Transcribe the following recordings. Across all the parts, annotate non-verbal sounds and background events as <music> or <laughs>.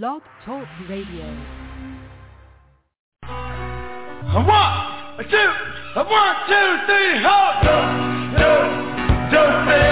Blog Talk Radio. A one, a two, a one, two, three, hold up, do, do, do,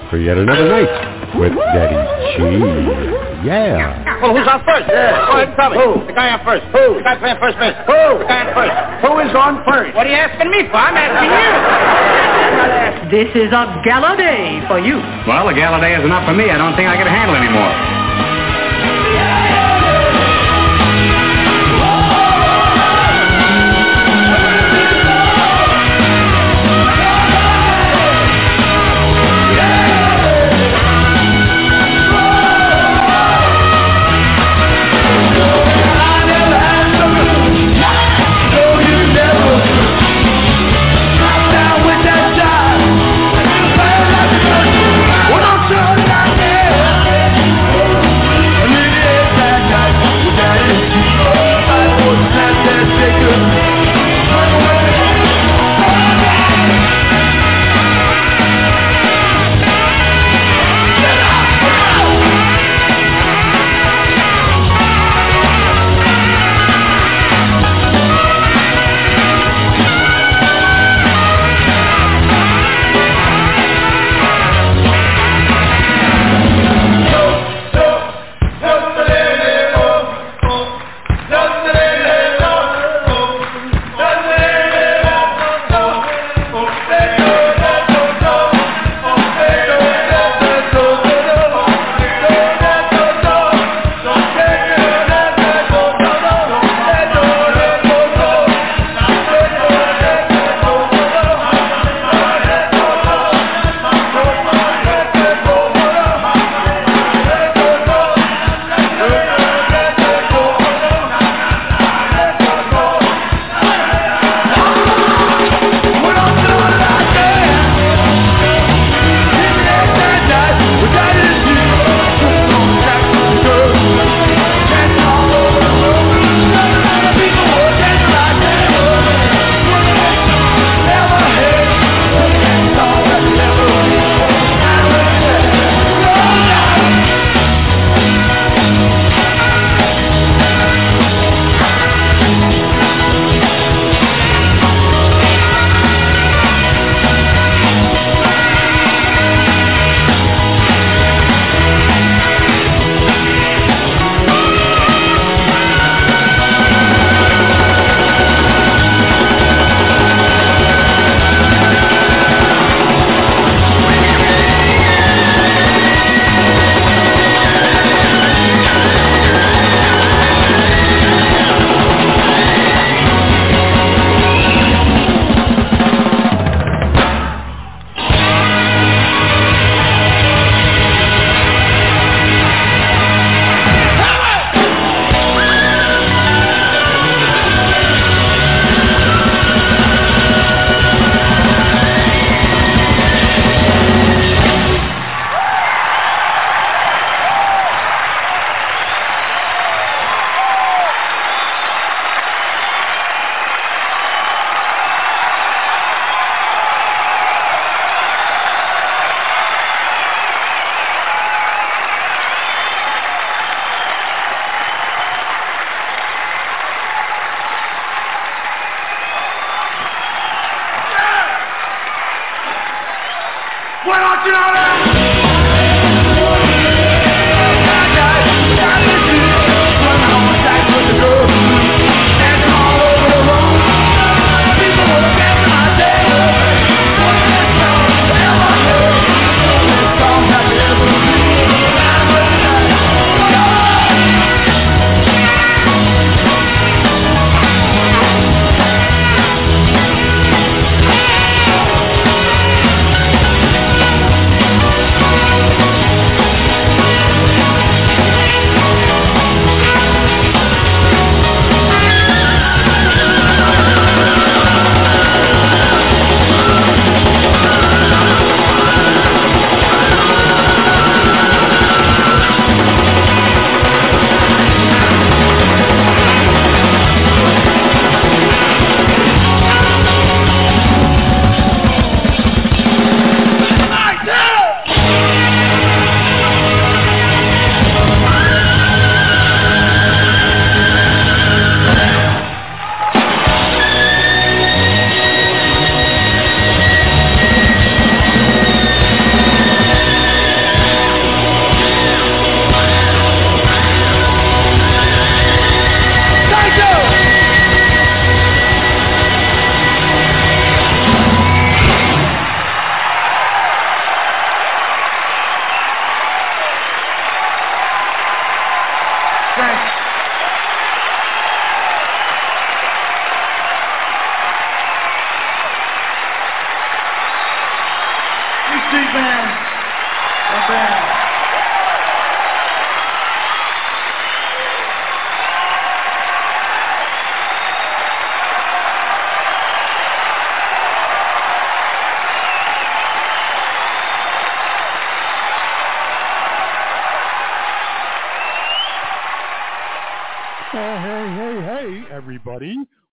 for yet another night with Daddy G. Yeah. Well, who's on first? Yeah. Go ahead and tell me. Who? The guy on first. Who? The guy playing first base. Who? The guy on first. Who is on first? What are you asking me for? I'm asking you. This is a gala day for you. Well, a gala day is enough for me. I don't think I can handle anymore.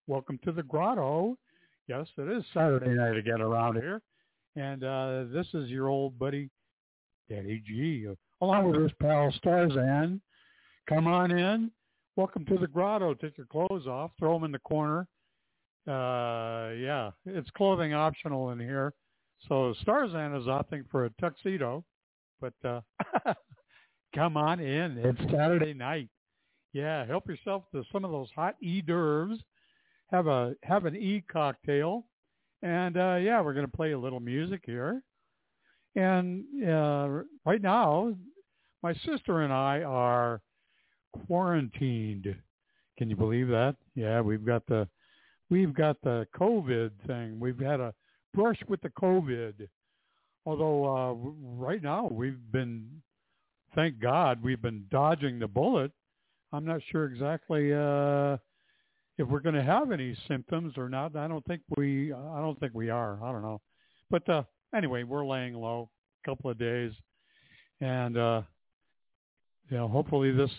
Welcome to the Grotto. Yes, it is Saturday night again around here. And uh, this is your old buddy, Daddy G, along with his pal Starzan. Come on in. Welcome to the Grotto. Take your clothes off. Throw them in the corner. Uh, yeah, it's clothing optional in here. So Starzan is opting for a tuxedo. But uh, <laughs> come on in. It's Saturday night. Yeah, help yourself to some of those hot hors d'oeuvres. Have a have an e cocktail, and uh, yeah, we're going to play a little music here. And uh, right now, my sister and I are quarantined. Can you believe that? Yeah, we've got the we've got the COVID thing. We've had a brush with the COVID. Although uh, right now we've been, thank God, we've been dodging the bullet I'm not sure exactly uh, if we're going to have any symptoms or not. I don't think we. I don't think we are. I don't know. But uh, anyway, we're laying low a couple of days, and uh, you know, hopefully this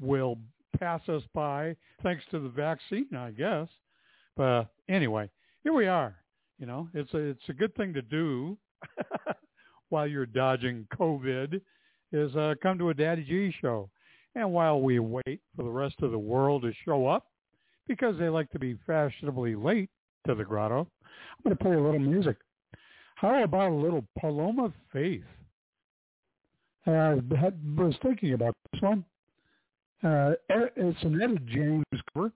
will pass us by thanks to the vaccine, I guess. But uh, anyway, here we are. You know, it's a it's a good thing to do <laughs> while you're dodging COVID is uh, come to a Daddy G show. And while we wait for the rest of the world to show up, because they like to be fashionably late to the grotto, I'm going to play a little music. How about a little Paloma Faith? Uh, I was thinking about this one. Uh, it's an Etta James cover,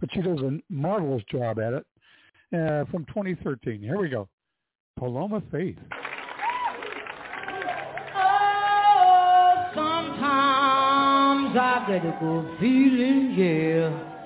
but she does a marvelous job at it uh, from 2013. Here we go. Paloma Faith. Oh, sometimes I get a good feeling, yeah.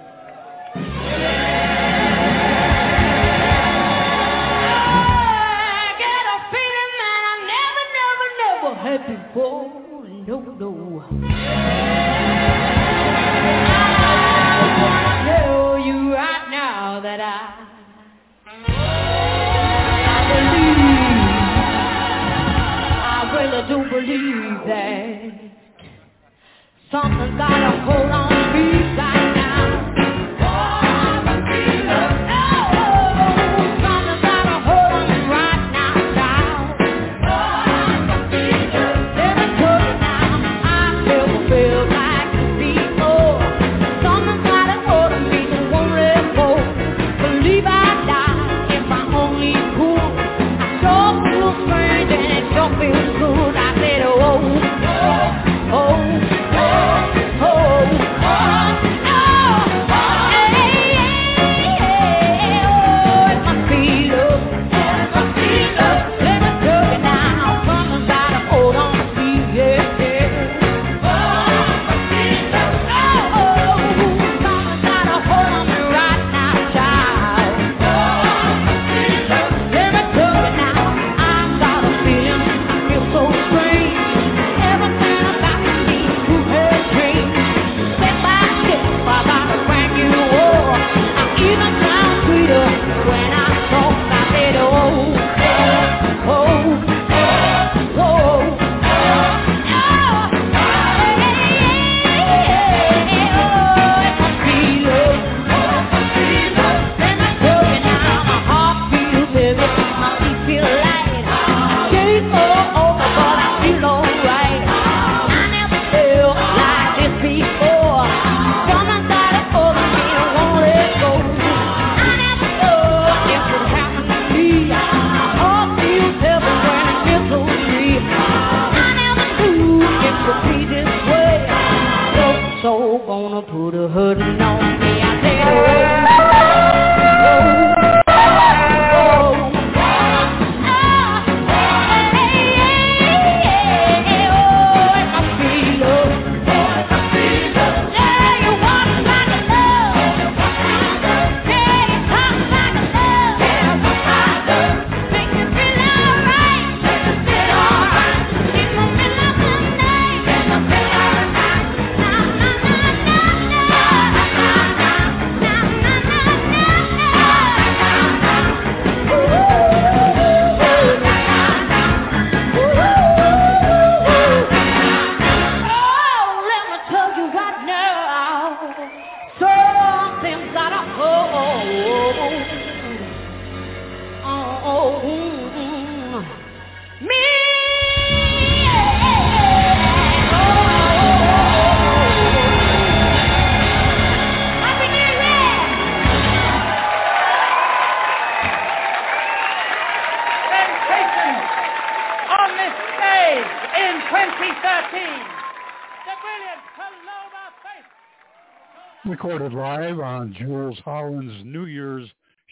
Believe, I really do believe that. Something's got a hold on me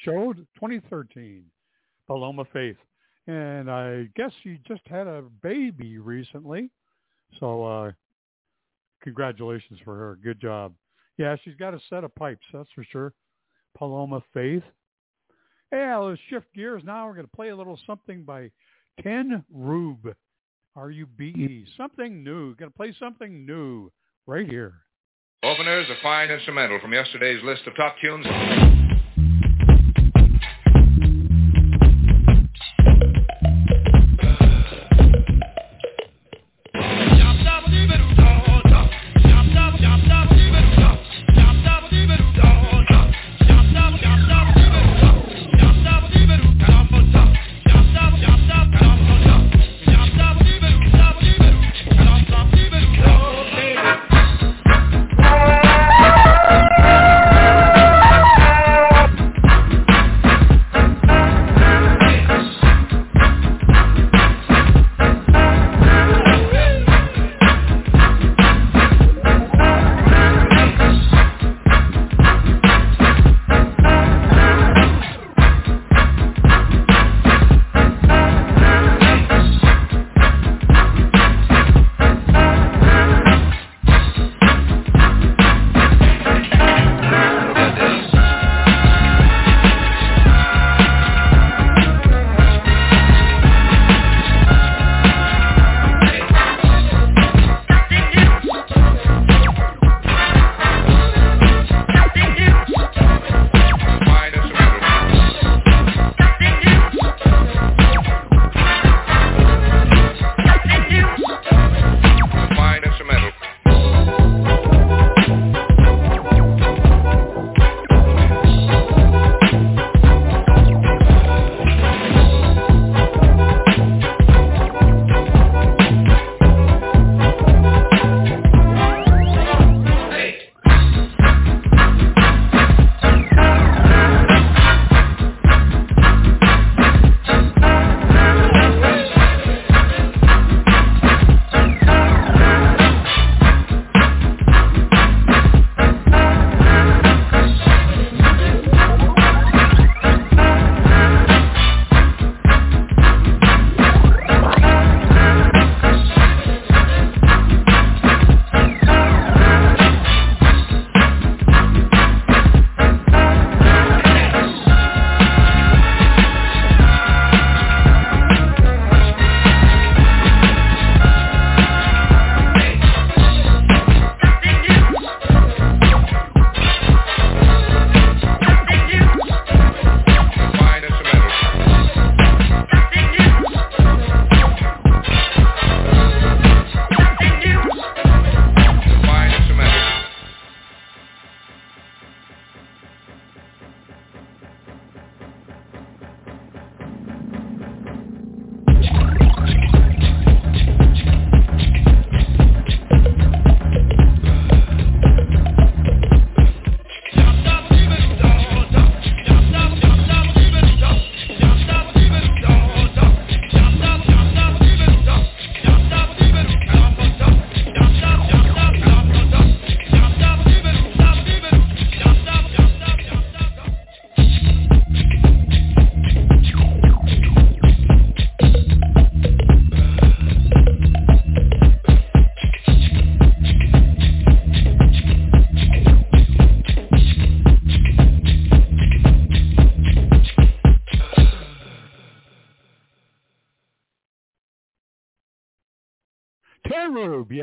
show 2013, Paloma Faith. And I guess she just had a baby recently. So uh, congratulations for her. Good job. Yeah, she's got a set of pipes, that's for sure. Paloma Faith. Yeah, let's shift gears now. We're going to play a little something by Ten Rube, R-U-B-E. Something new. Going to play something new right here. Openers, a fine instrumental from yesterday's list of top tunes.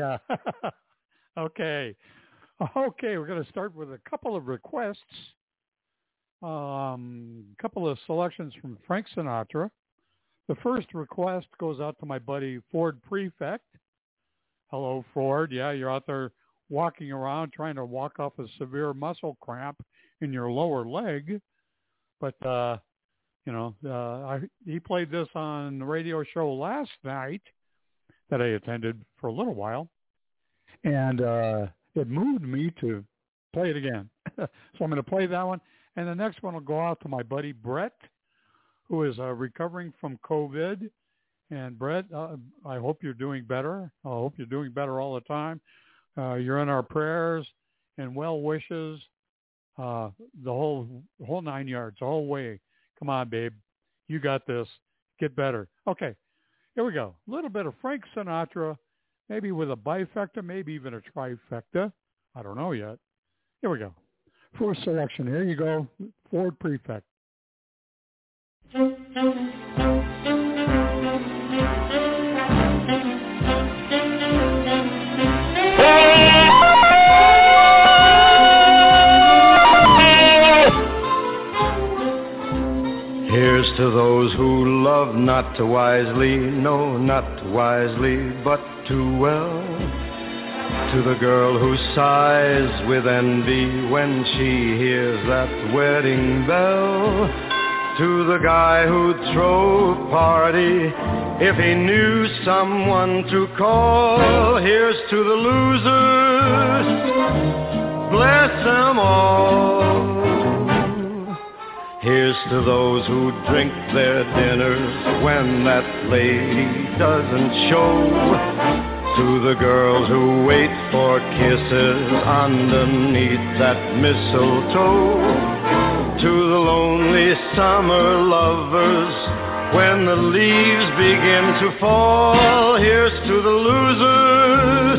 Yeah. <laughs> okay. Okay, we're going to start with a couple of requests. Um, a couple of selections from Frank Sinatra. The first request goes out to my buddy Ford Prefect. Hello, Ford. Yeah, you're out there walking around trying to walk off a severe muscle cramp in your lower leg. But, uh, you know, uh, I, he played this on the radio show last night that I attended for a little while. And uh, it moved me to play it again. <laughs> so I'm going to play that one. And the next one will go out to my buddy Brett, who is uh, recovering from COVID And Brett, uh, I hope you're doing better. I hope you're doing better all the time. Uh, you're in our prayers and well wishes, uh, the whole whole nine yards, the whole way. Come on, babe, you got this. Get better. Okay, here we go. A little bit of Frank Sinatra, maybe with a bifecta, maybe even a trifecta. I don't know yet. Here we go. First selection. Here you go. Ford Prefect. To those who love not wisely, no, not wisely, but too well. To the girl who sighs with envy when she hears that wedding bell. To the guy who'd throw a party if he knew someone to call. Here's to the losers, bless them all. Here's to those who drink their dinners when that lady doesn't show. To the girls who wait for kisses underneath that mistletoe. To the lonely summer lovers when the leaves begin to fall. Here's to the losers,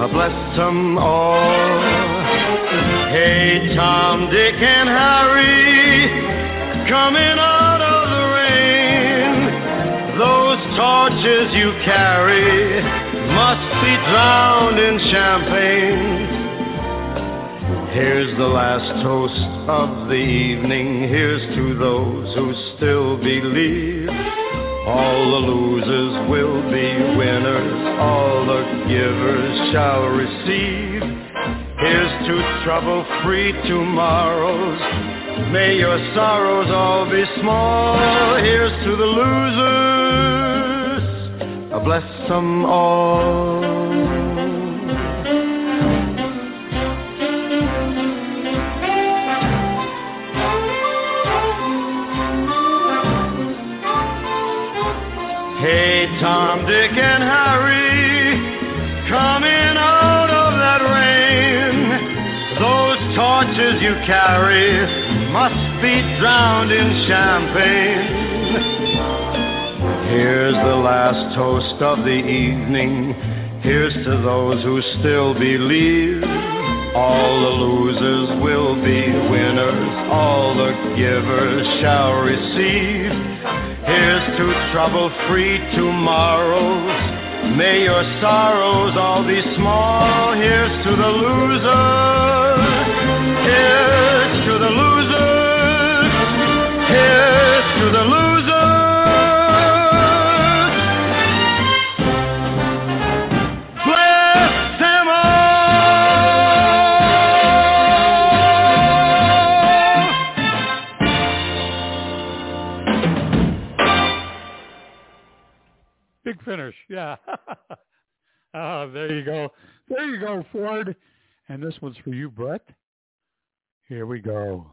I bless them all. Hey, Tom, Dick, and Harry, coming out of the rain. Those torches you carry must be drowned in champagne. Here's the last toast of the evening. Here's to those who still believe. All the losers will be winners. All the givers shall receive. Here's to trouble-free tomorrows. May your sorrows all be small. Here's to the losers. Bless them all. Hey, Tom, Dick, and Harry, you carry must be drowned in champagne. Here's the last toast of the evening. Here's to those who still believe. All the losers will be winners. All the givers shall receive. Here's to trouble-free tomorrows. May your sorrows all be small. Here's to the losers. Finish. Yeah. <laughs> Ah, there you go. There you go, Ford. And this one's for you, Brett. Here we go.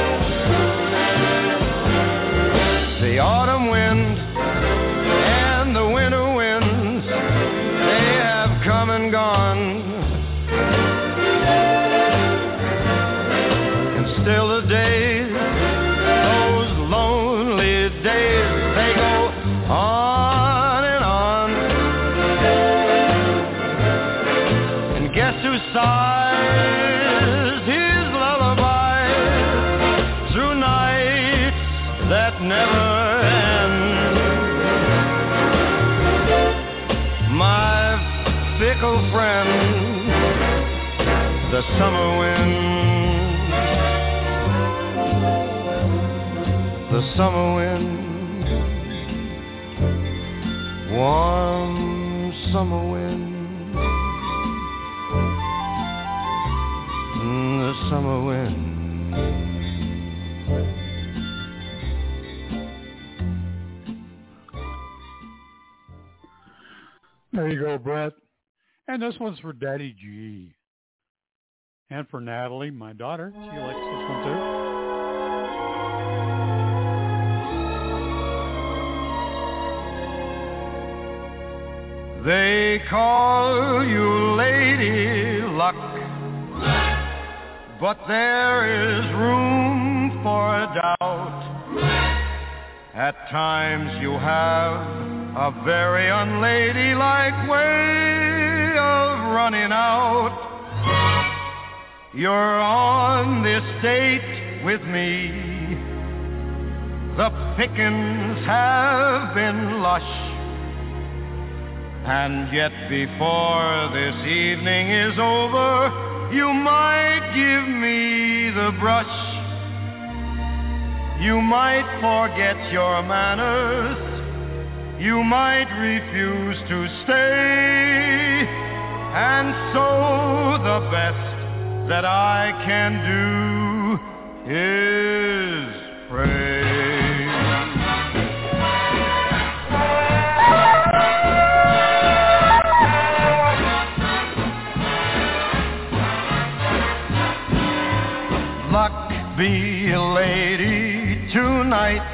Summer wind. The summer wind, warm summer wind, Mm, the summer wind. There you go, Brett. And this one's for Daddy G. And for Natalie, my daughter. She likes this one too. They call you Lady Luck, but there is room for doubt. At times you have a very unladylike way of running out. You're on this date with me. The pickings have been lush. And yet before this evening is over, you might give me the brush. You might forget your manners. You might refuse to stay. And so the best that I can do is pray. luck be a lady tonight.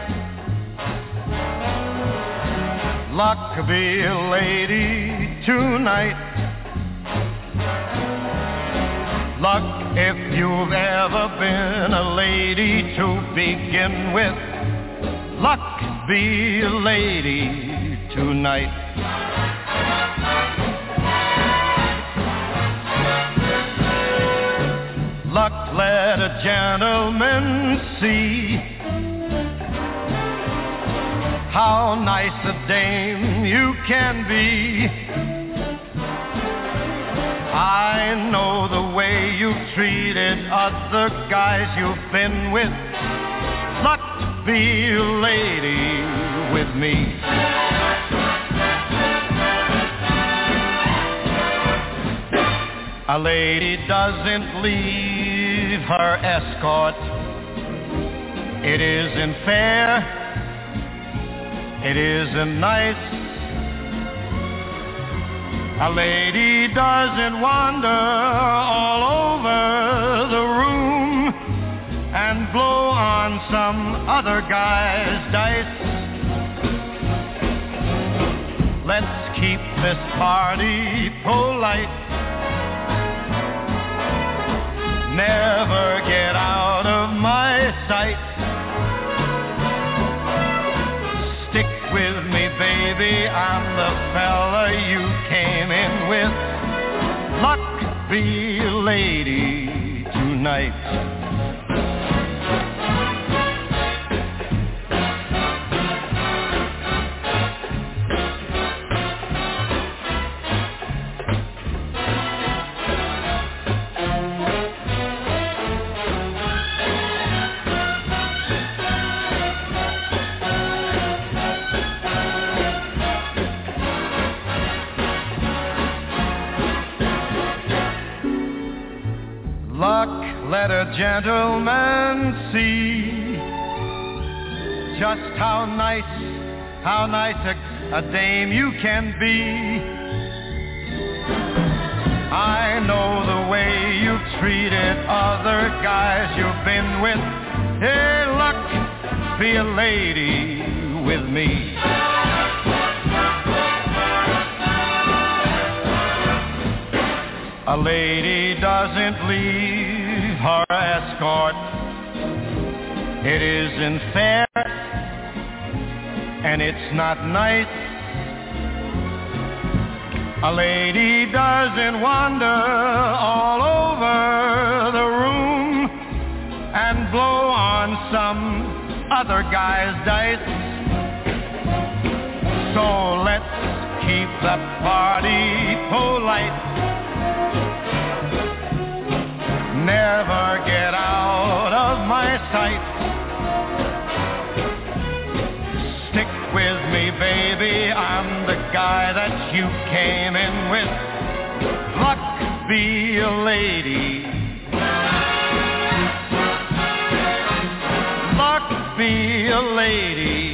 Luck be a lady tonight. Luck if you've ever been a lady to begin with. Luck be a lady tonight. luck let a gentleman see how nice a dame you can be. I know the way you've treated other guys you've been with. Luck be a lady with me. A lady doesn't leave her escort. It isn't fair. It isn't nice. A lady doesn't wander all over the room and blow on some other guy's dice. Let's keep this party polite. Never get out of my sight. Stick with baby. I'm the fella you came in with. Luck be lady tonight. Gentleman see just how nice, how nice a, a dame you can be. I know the way you've treated other guys you've been with. Hey, luck, be a lady with me. A lady doesn't leave her escort. It isn't fair, and it's not nice. A lady doesn't wander all over the room and blow on some other guy's dice. So let's keep the party polite never get out of my sight. Stick with me, baby, I'm the guy that you came in with. Luck be a lady. Luck be a lady.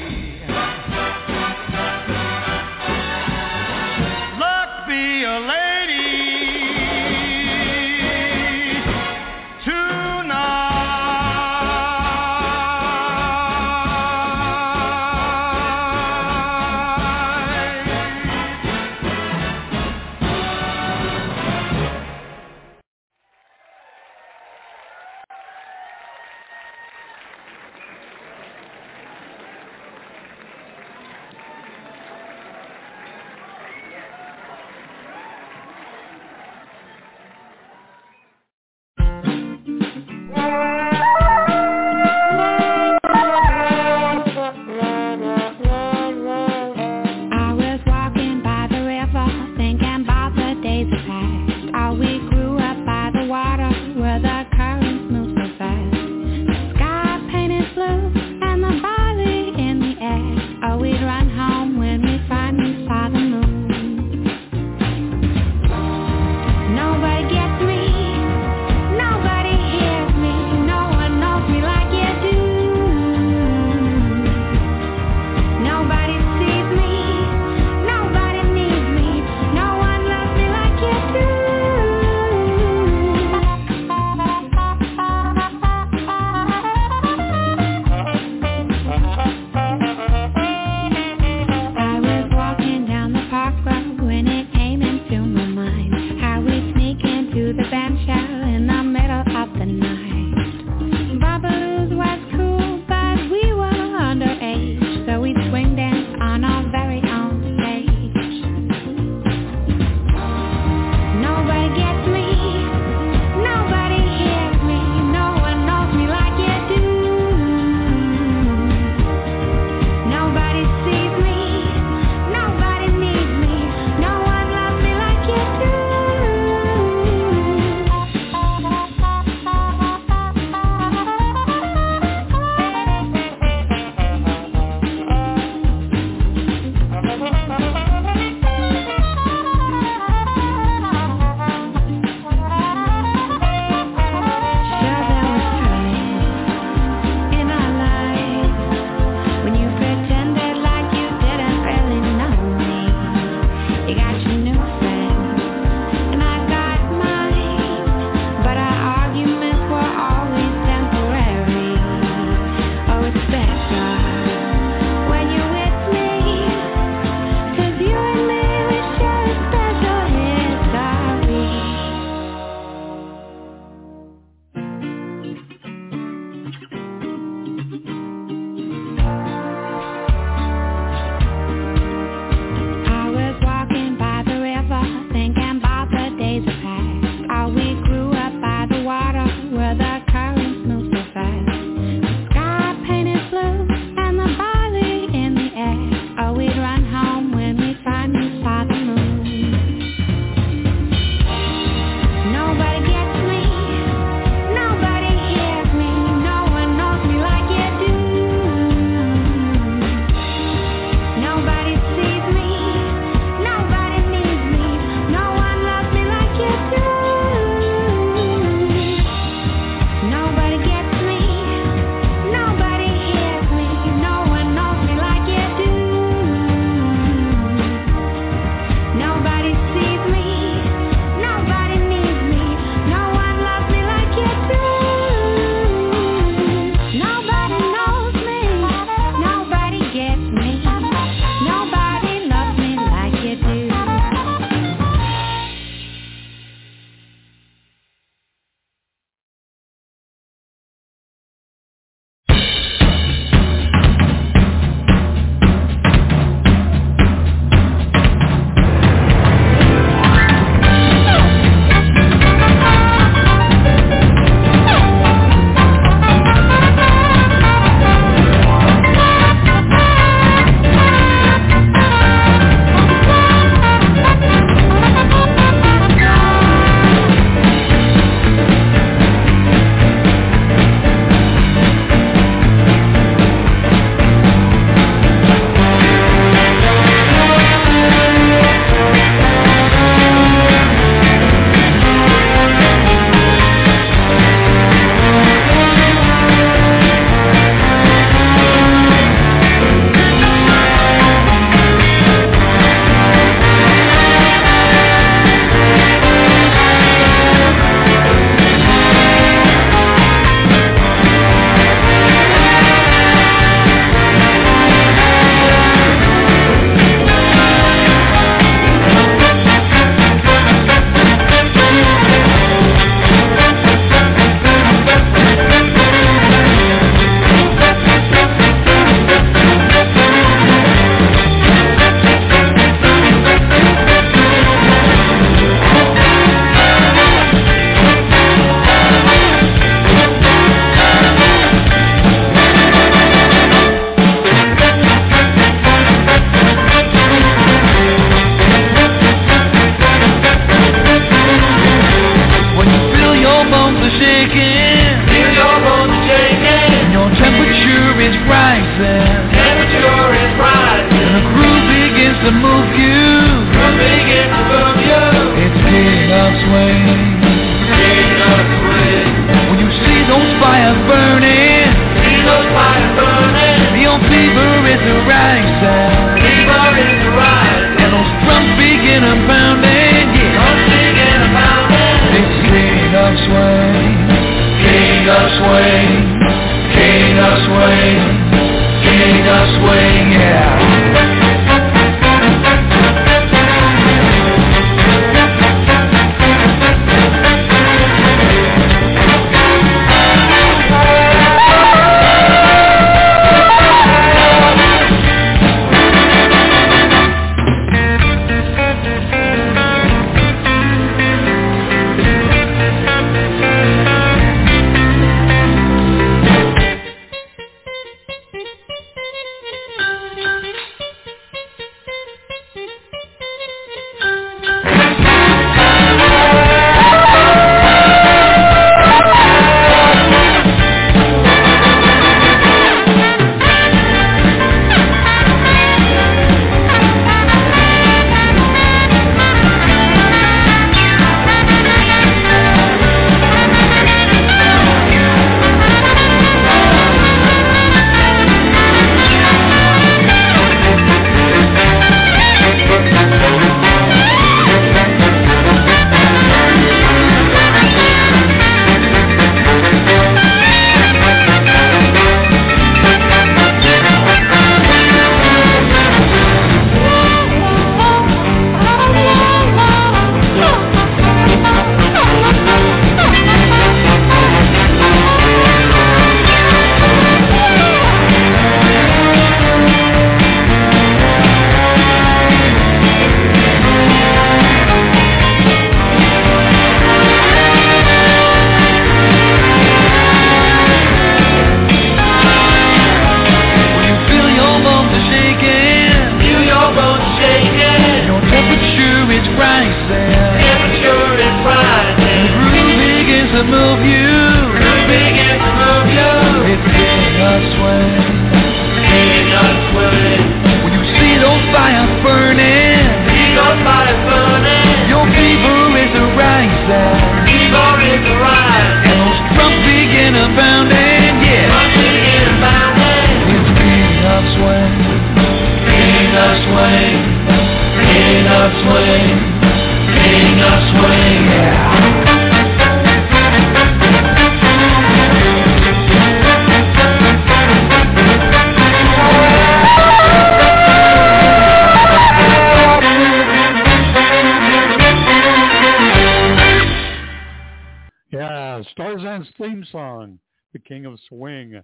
King of Swing.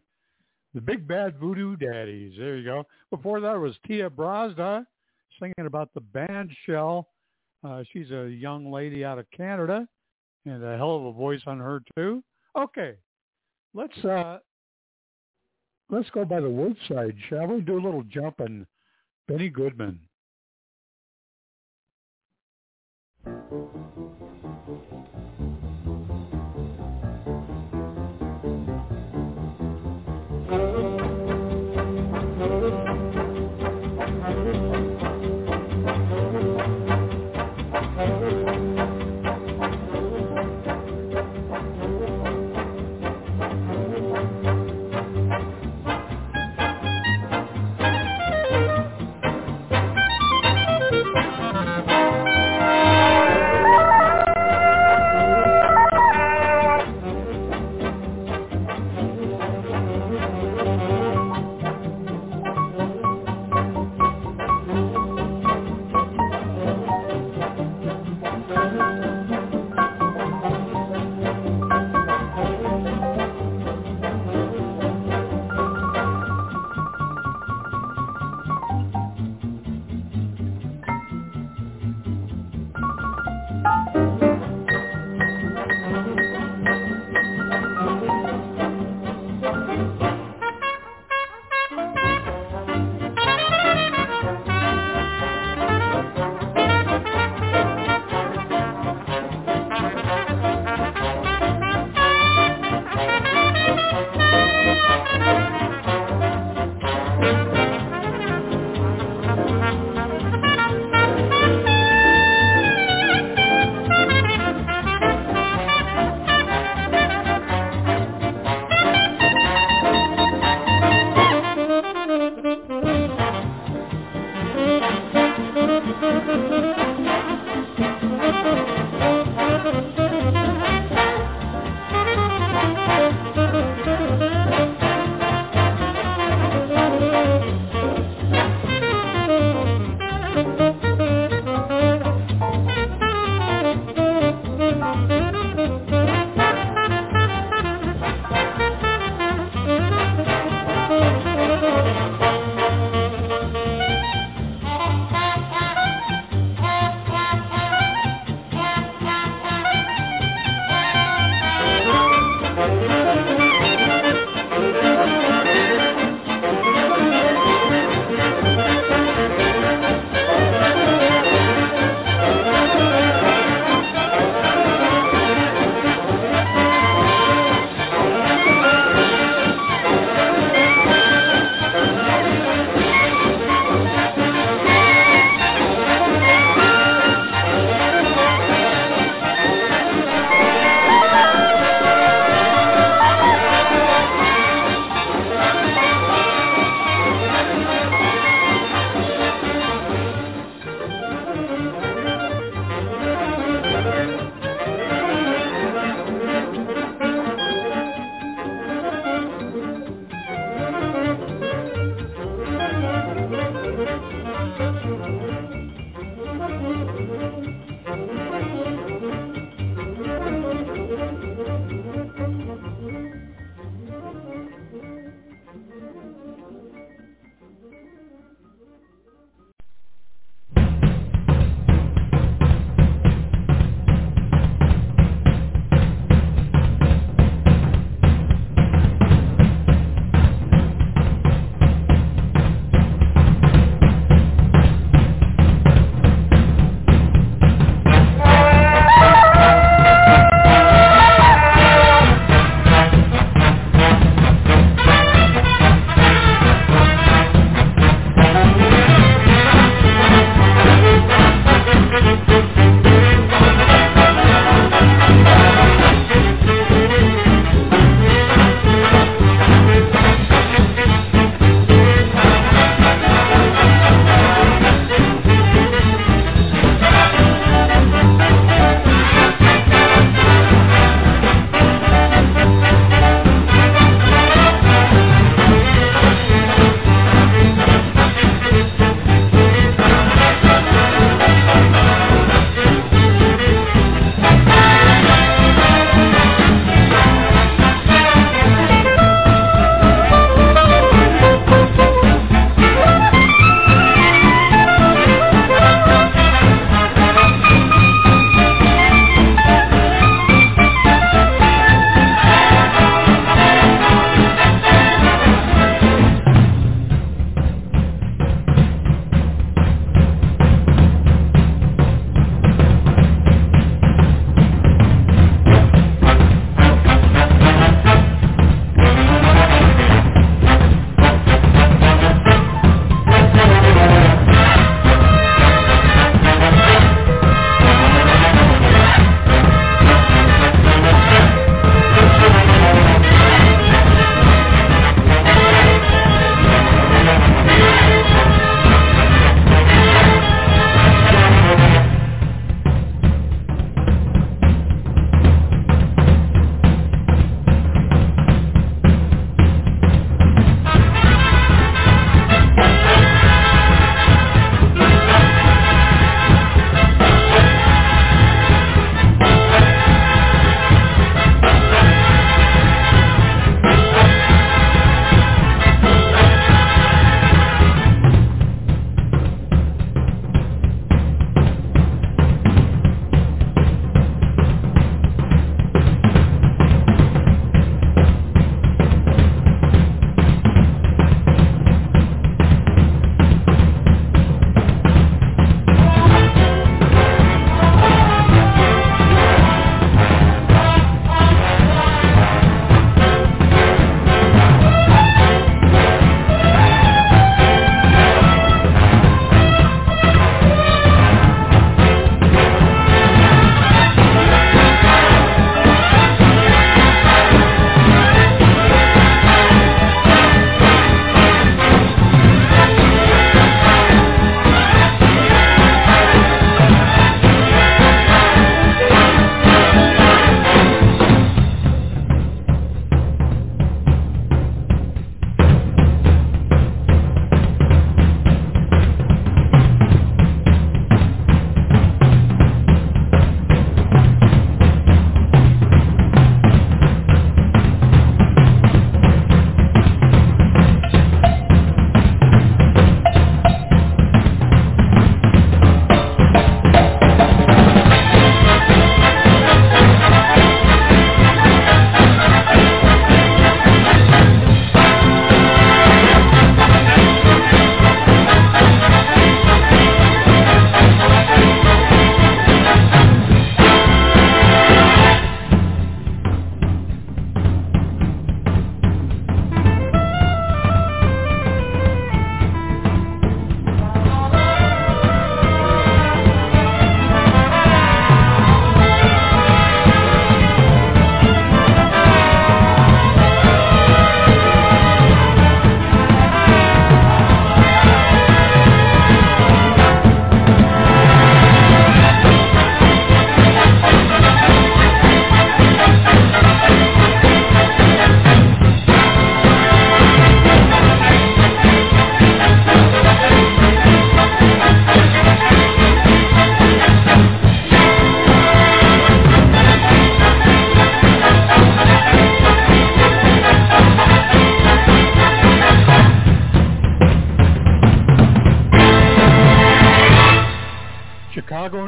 The Big Bad Voodoo Daddies. There you go. Before that was Tia Brazda singing about the band shell. Uh, she's a young lady out of Canada and a hell of a voice on her too. Okay, let's uh, let's go by the woodside, shall we? Do a little jumping. Benny Goodman.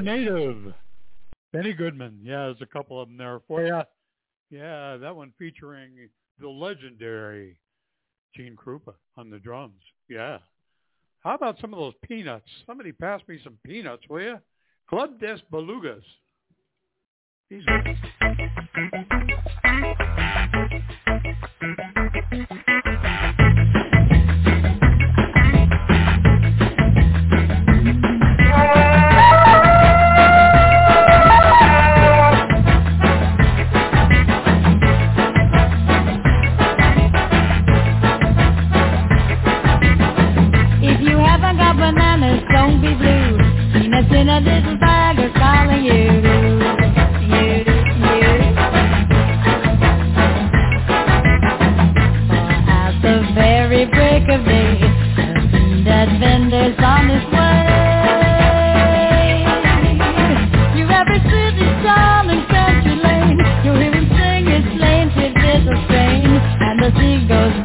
Native. Benny Goodman. Yeah, there's a couple of them there for you. Yeah, that one featuring the legendary Gene Krupa on the drums. Yeah. How about some of those peanuts? Somebody pass me some peanuts, will you? Club des Belugas. These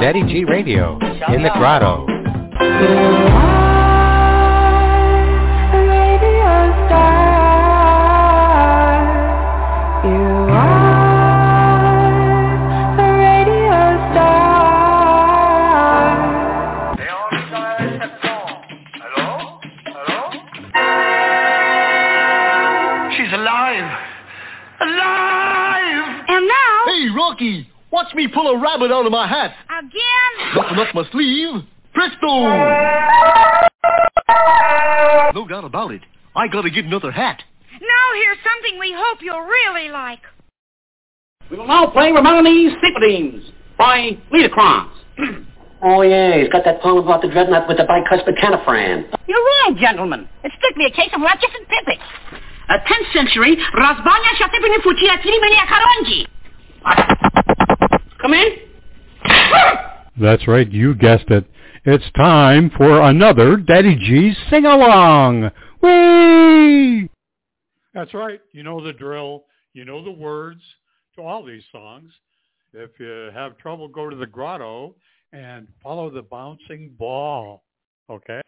Daddy G Radio in the Grotto. Hey, Watch me pull a rabbit out of my hat! Again? Nothing up my sleeve. Presto! No doubt about it. I gotta get another hat. Now here's something we hope you'll really like. We will now play Romani's Cyclodemes by Liederkranz. <clears throat> oh, yeah, he's got that poem about the dreadnought with the bicuspid canifran. You're wrong, gentlemen. It's strictly a case of Ratchis and Pippet. A 10th century Razbanya Shatipini Futia Tirimania Karonji. Come in. That's right, you guessed it. It's time for another Daddy G's sing-along. Whee! That's right. You know the drill. You know the words to all these songs. If you have trouble, go to the grotto and follow the bouncing ball. Okay?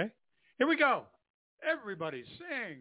Here we go. Everybody sing.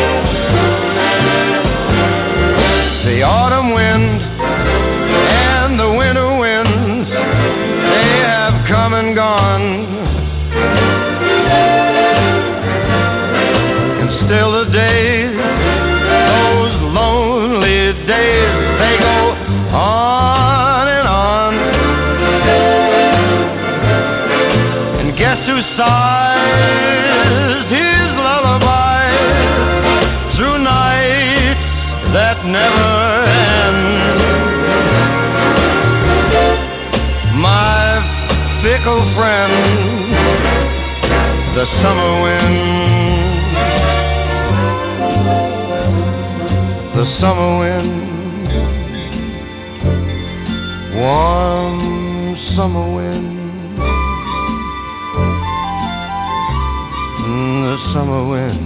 The summer wind. The summer wind, warm summer wind, Mm, the summer wind.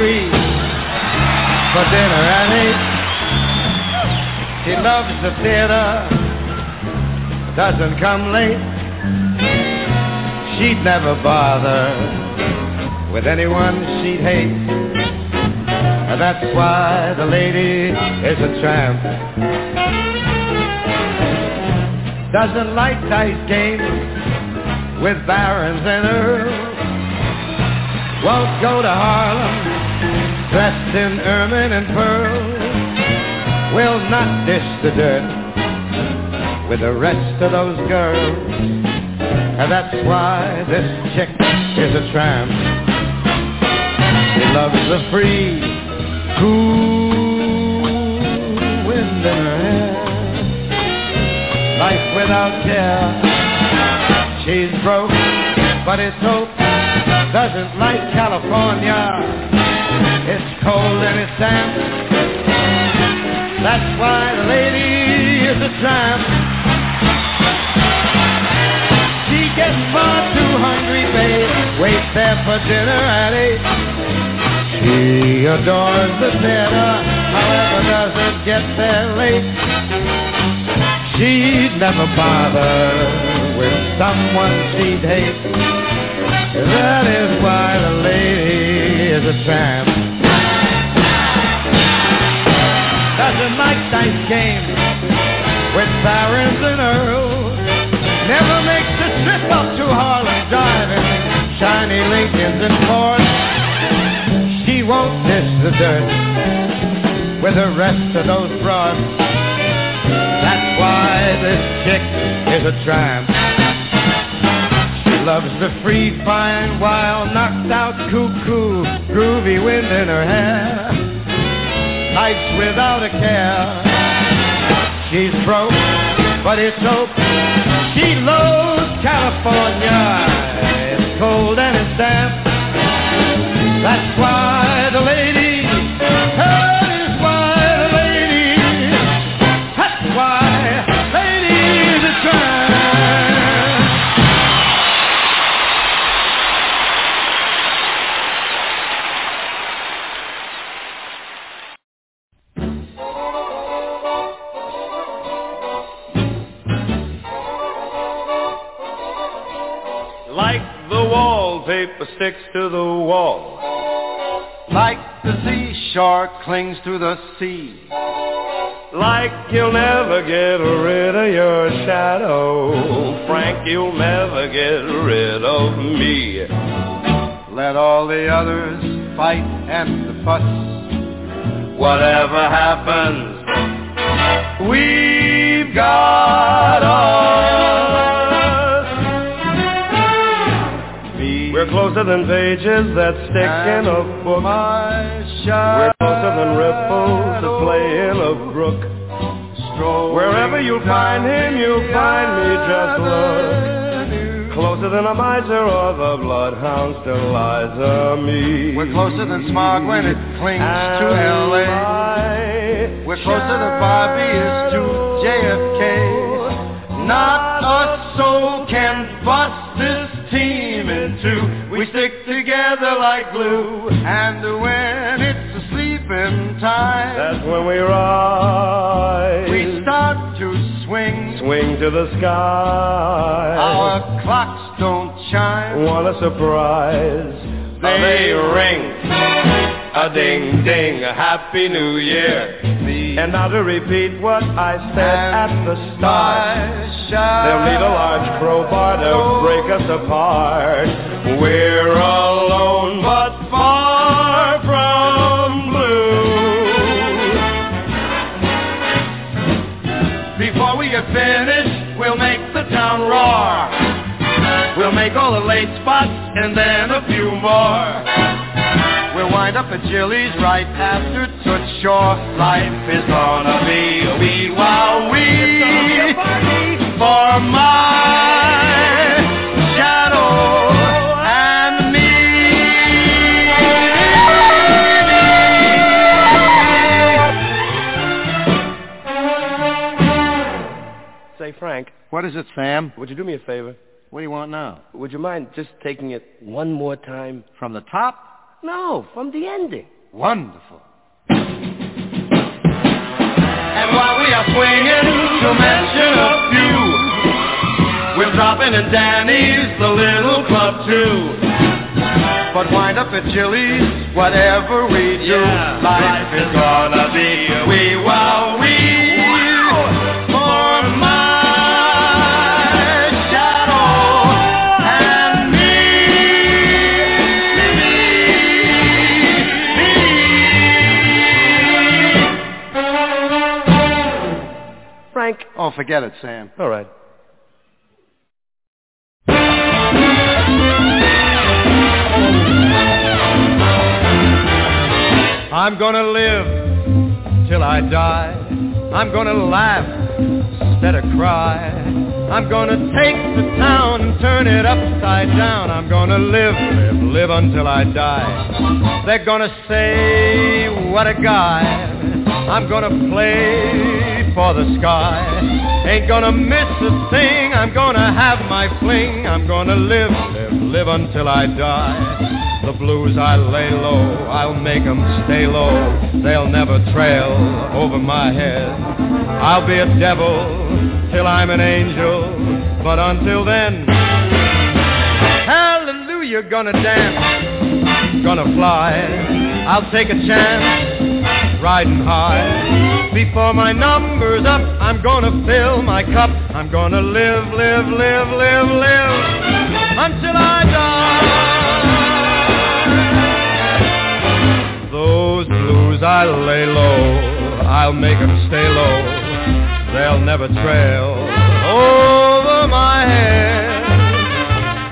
For dinner at eight. She loves the theater, doesn't come late. She'd never bother with anyone she'd hate. And that's why the lady is a tramp. Doesn't like dice games with barons and earls. Won't go to Harlem dressed in ermine and pearls. Will not dish the dirt with the rest of those girls. And that's why this chick is a tramp. She loves the free, cool wind in her hair. Life without care. She's broke, but it's hope doesn't like California. It's cold and it's damp. That's why the lady is a tramp. She gets far too hungry, babe. Waits there for dinner at eight. She adores the theater, however doesn't get there late. She'd never bother with someone she'd hate. That is why the lady is a like dice games with barons and earls. Never makes the trip up to Harlem driving shiny Lincolns and Fords. She won't dish the dirt with the rest of those broads. That's why this chick is a tramp loves the free, fine, wild, knocked out, cuckoo, groovy wind in her hair. Nights without a care. She's broke, but it's hope. She loves California. It's cold and it's damp. That's why paper sticks to the wall. Like the seashore clings to the sea. Like you'll never get rid of your shadow. Frank, you'll never get rid of me. Let all the others fight and fuss. Whatever happens, we've got us. Closer than pages that stick in a book. We're closer than ripples that play in a brook. Wherever you find him, you'll find me. Just look. Closer than a miser or the bloodhound still lies a me. We're closer than smog when it clings to L.A. We're closer than Bobby is to JFK. Not like glue. And when it's a sleeping time, That's when we rise. we start to swing. swing to the sky. Our clocks don't chime. What a surprise? They ring. A ding ding, a happy new year. And now to repeat what I said at the start. They'll need a large crowbar to break us apart. We're alone make all the late spots and then a few more. We'll wind up at Jilly's right after Toots Shor. Life is gonna be a wee wow wee for my shadow and me Say, Frank, What is it, Sam? would you do me a favor? What do you want now? Would you mind just taking it one more time? From the top? No, from the ending. Wonderful. And while we are swinging, to mention a few, we're dropping in Danny's, the little club too. But wind up at Jilly's, whatever we do, life is gonna be a wee wow Oh, forget it, Sam. All right. I'm gonna live till I die. I'm gonna laugh instead of cry. I'm gonna take the town and turn it upside down. I'm gonna live, live, live until I die. They're gonna say, what a guy. I'm gonna play for the sky. Ain't gonna miss a thing. I'm gonna have my fling. I'm gonna live, live, live until I die. The blues I lay low, I'll make 'em stay low. They'll never trail over my head. I'll be a devil till I'm an angel, but until then, hallelujah, gonna dance, gonna fly. I'll take a chance, riding high. Before my number's up, I'm gonna fill my cup. I'm gonna live, live, live, live, live until I die. Those blues I lay low, I'll make 'em stay low. They'll never trail over my head.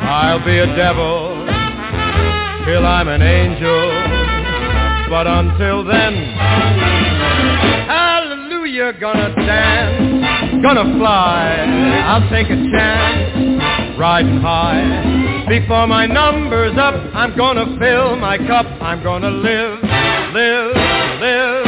I'll be a devil till I'm an angel. But until then, hallelujah, gonna dance, gonna fly. I'll take a chance, riding high. Before my number's up, I'm gonna fill my cup. I'm gonna live, live, live,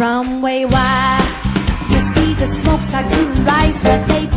from way wide. You see the smoke start to rise, but they